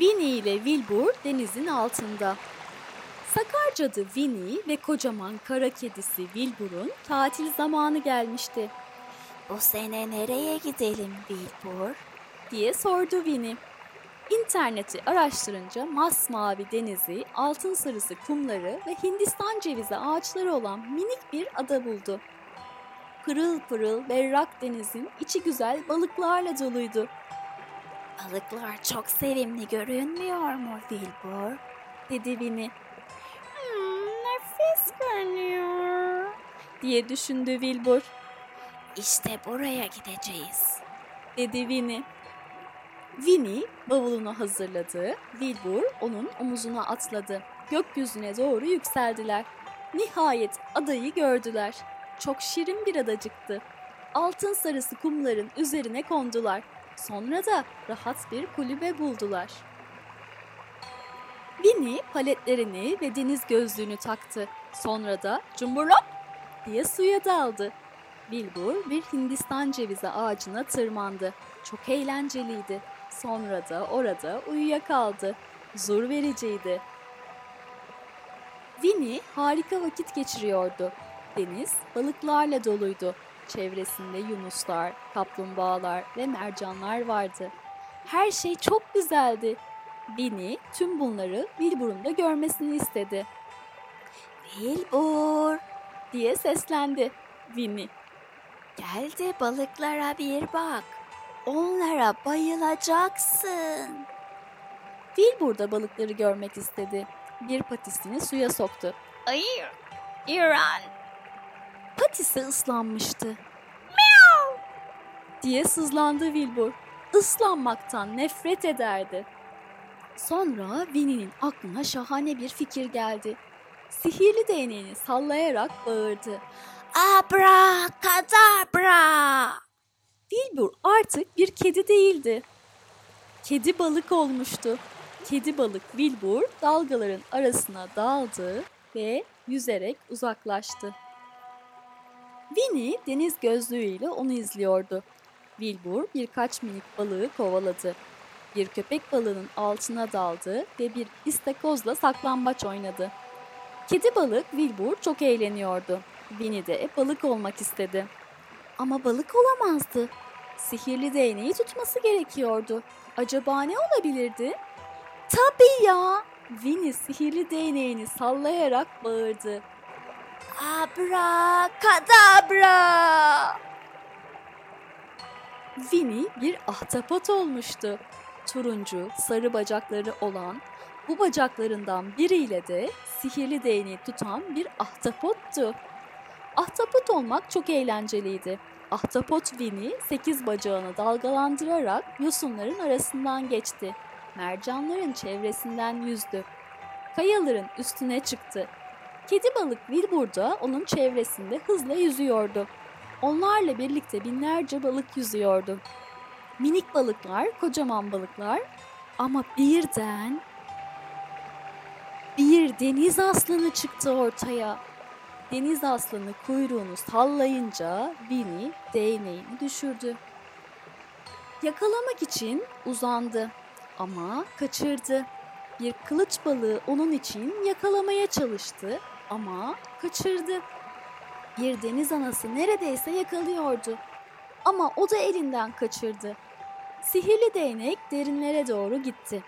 Winnie ile Wilbur denizin altında. Sakar cadı Winnie ve kocaman kara kedisi Wilbur'un tatil zamanı gelmişti. Bu sene nereye gidelim Wilbur? diye sordu Winnie. İnterneti araştırınca masmavi denizi, altın sarısı kumları ve Hindistan cevizi ağaçları olan minik bir ada buldu. Pırıl pırıl berrak denizin içi güzel balıklarla doluydu. Balıklar çok sevimli görünmüyor mu Wilbur? dedi Winnie Hmm, nefis görünüyor. diye düşündü Wilbur. İşte buraya gideceğiz. dedi Winnie. Winnie bavulunu hazırladı. Wilbur onun omuzuna atladı. Gökyüzüne doğru yükseldiler. Nihayet adayı gördüler. Çok şirin bir adacıktı. Altın sarısı kumların üzerine kondular. Sonra da rahat bir kulübe buldular. Winnie paletlerini ve deniz gözlüğünü taktı. Sonra da cumburlop diye suya daldı. Bilbur bir Hindistan cevizi ağacına tırmandı. Çok eğlenceliydi. Sonra da orada uyuyakaldı. Huzur vericiydi. Winnie harika vakit geçiriyordu. Deniz balıklarla doluydu. Çevresinde yunuslar, kaplumbağalar ve mercanlar vardı. Her şey çok güzeldi. Winnie tüm bunları Wilbur'un da görmesini istedi. Wilbur, diye seslendi Winnie. gel de balıklara bir bak. Onlara bayılacaksın. Wilbur da balıkları görmek istedi. Bir patisini suya soktu. Hayır, İran. Patisi ıslanmıştı. diye sızlandı Wilbur. Islanmaktan nefret ederdi. Sonra Winnie'nin aklına şahane bir fikir geldi. Sihirli değneğini sallayarak bağırdı. Abra kadabra. Wilbur artık bir kedi değildi. Kedi balık olmuştu. Kedi balık Wilbur dalgaların arasına daldı ve yüzerek uzaklaştı. Winnie deniz gözlüğüyle onu izliyordu. Wilbur birkaç minik balığı kovaladı. Bir köpek balığının altına daldı ve bir istakozla saklambaç oynadı. Kedi balık Wilbur çok eğleniyordu. Winnie de balık olmak istedi. Ama balık olamazdı. Sihirli değneği tutması gerekiyordu. Acaba ne olabilirdi? Tabii ya! Winnie sihirli değneğini sallayarak bağırdı. Abra kadabra. Winnie bir ahtapot olmuştu. Turuncu, sarı bacakları olan, bu bacaklarından biriyle de sihirli değneği tutan bir ahtapottu. Ahtapot olmak çok eğlenceliydi. Ahtapot Winnie sekiz bacağını dalgalandırarak yosunların arasından geçti. Mercanların çevresinden yüzdü. Kayaların üstüne çıktı. Kedi balık Wilbur da onun çevresinde hızla yüzüyordu. Onlarla birlikte binlerce balık yüzüyordu. Minik balıklar, kocaman balıklar ama birden bir deniz aslanı çıktı ortaya. Deniz aslanı kuyruğunu sallayınca Winnie değneğini düşürdü. Yakalamak için uzandı ama kaçırdı. Bir kılıç balığı onun için yakalamaya çalıştı ama kaçırdı. Bir deniz anası neredeyse yakalıyordu ama o da elinden kaçırdı. Sihirli değnek derinlere doğru gitti.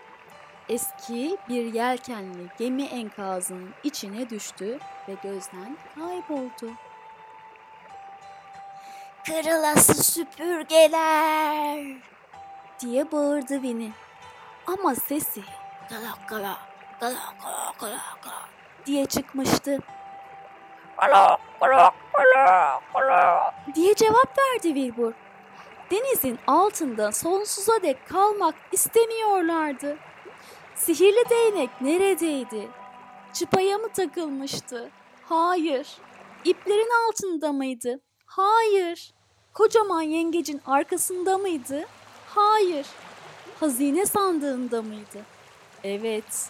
Eski bir yelkenli gemi enkazının içine düştü ve gözden kayboldu. Kırılası süpürgeler. diye bağırdı Winnie. Ama sesi Gala gala gala gala gala gala. Diye çıkmıştı. Gala gala gala gala. diye cevap verdi Wilbur. Denizin altında sonsuza dek kalmak istemiyorlardı. Sihirli değnek neredeydi? Çıpaya mı takılmıştı? Hayır. İplerin altında mıydı? Hayır. Kocaman yengecin arkasında mıydı? Hayır. Hazine sandığında mıydı? Evet.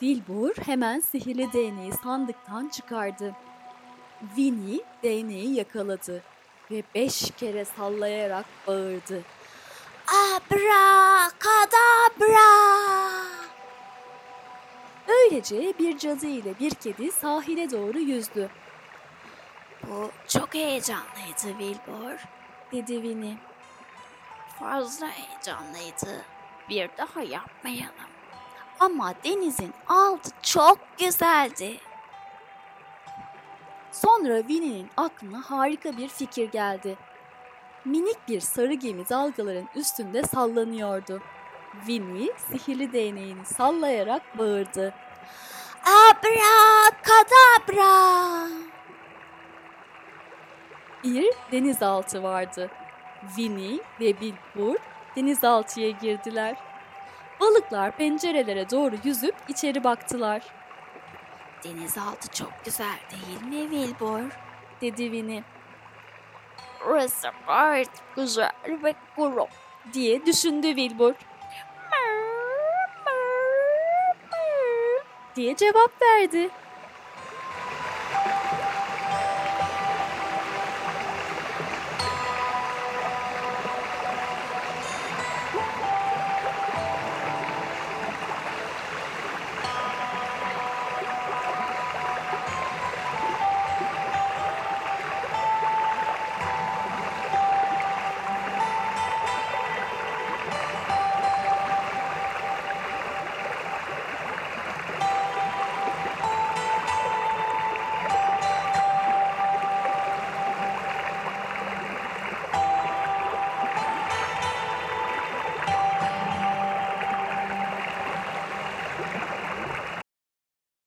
Wilbur hemen sihirli değneği sandıktan çıkardı. Winnie değneği yakaladı ve beş kere sallayarak bağırdı. Abra kadabra. Böylece bir cadı ile bir kedi sahile doğru yüzdü, Bu çok heyecanlıydı Wilbur. dedi Winnie. Fazla heyecanlıydı. Bir daha yapmayalım. Ama denizin altı çok güzeldi. Sonra Winnie'nin aklına harika bir fikir geldi. Minik bir sarı gemi dalgaların üstünde sallanıyordu. Winnie sihirli değneğini sallayarak bağırdı. Abrakadabra. Bir denizaltı vardı. Winnie ve Bilbur denizaltıya girdiler. Balıklar pencerelere doğru yüzüp içeri baktılar, Denizaltı çok güzel değil mi Wilbur? dedi Winnie Burası gayet güzel ve kuru. diye düşündü Wilbur diye cevap verdi.